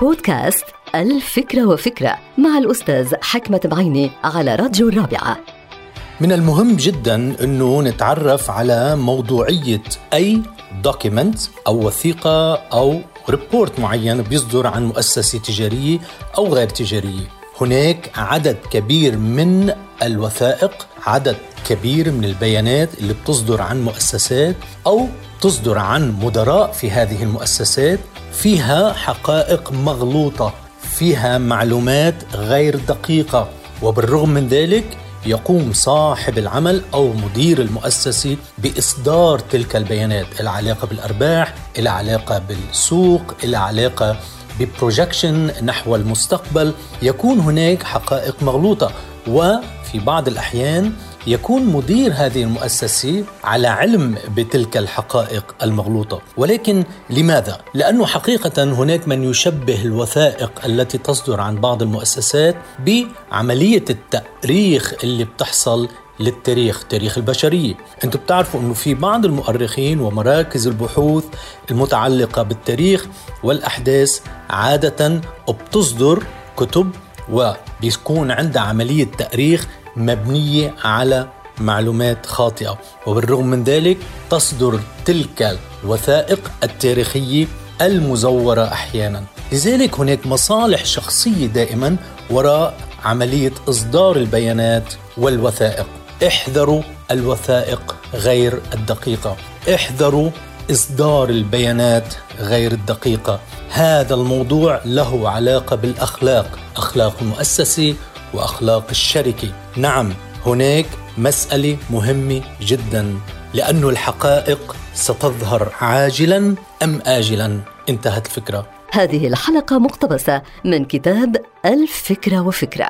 بودكاست ألف فكرة وفكرة مع الأستاذ حكمت البعيني على راديو الرابعة. من المهم جدا أنه نتعرف على موضوعية أي document أو وثيقة أو report معين بيصدر عن مؤسسة تجارية أو غير تجارية. هناك عدد كبير من الوثائق عدد كبير من البيانات اللي بتصدر عن مؤسسات أو تصدر عن مدراء في هذه المؤسسات. فيها حقائق مغلوطة فيها معلومات غير دقيقة وبالرغم من ذلك يقوم صاحب العمل أو مدير المؤسسه بإصدار تلك البيانات العلاقة بالأرباح العلاقة بالسوق العلاقة ببروجكشن نحو المستقبل. يكون هناك حقائق مغلوطة وفي بعض الأحيان يكون مدير هذه المؤسسة على علم بتلك الحقائق المغلوطة ولكن لماذا؟ لأنه حقيقة هناك من يشبه الوثائق التي تصدر عن بعض المؤسسات بعملية التأريخ اللي بتحصل للتاريخ تاريخ البشرية أنتم بتعرفوا أنه في بعض المؤرخين ومراكز البحوث المتعلقة بالتاريخ والأحداث عادة بتصدر كتب وبيكون عندها عملية تأريخ مبنية على معلومات خاطئة. وبالرغم من ذلك تصدر تلك الوثائق التاريخية المزورة أحيانا. لذلك هناك مصالح شخصية دائما وراء عملية إصدار البيانات والوثائق. احذروا الوثائق غير الدقيقة. احذروا إصدار البيانات غير الدقيقة. هذا الموضوع له علاقة بالأخلاق. أخلاق المؤسسة وأخلاق الشركة. نعم هناك مسألة مهمة جدا. لأن الحقائق ستظهر عاجلا أم اجلا؟ انتهت الفكرة. هذه الحلقة مقتبسة من كتاب الفكرة وفكرة.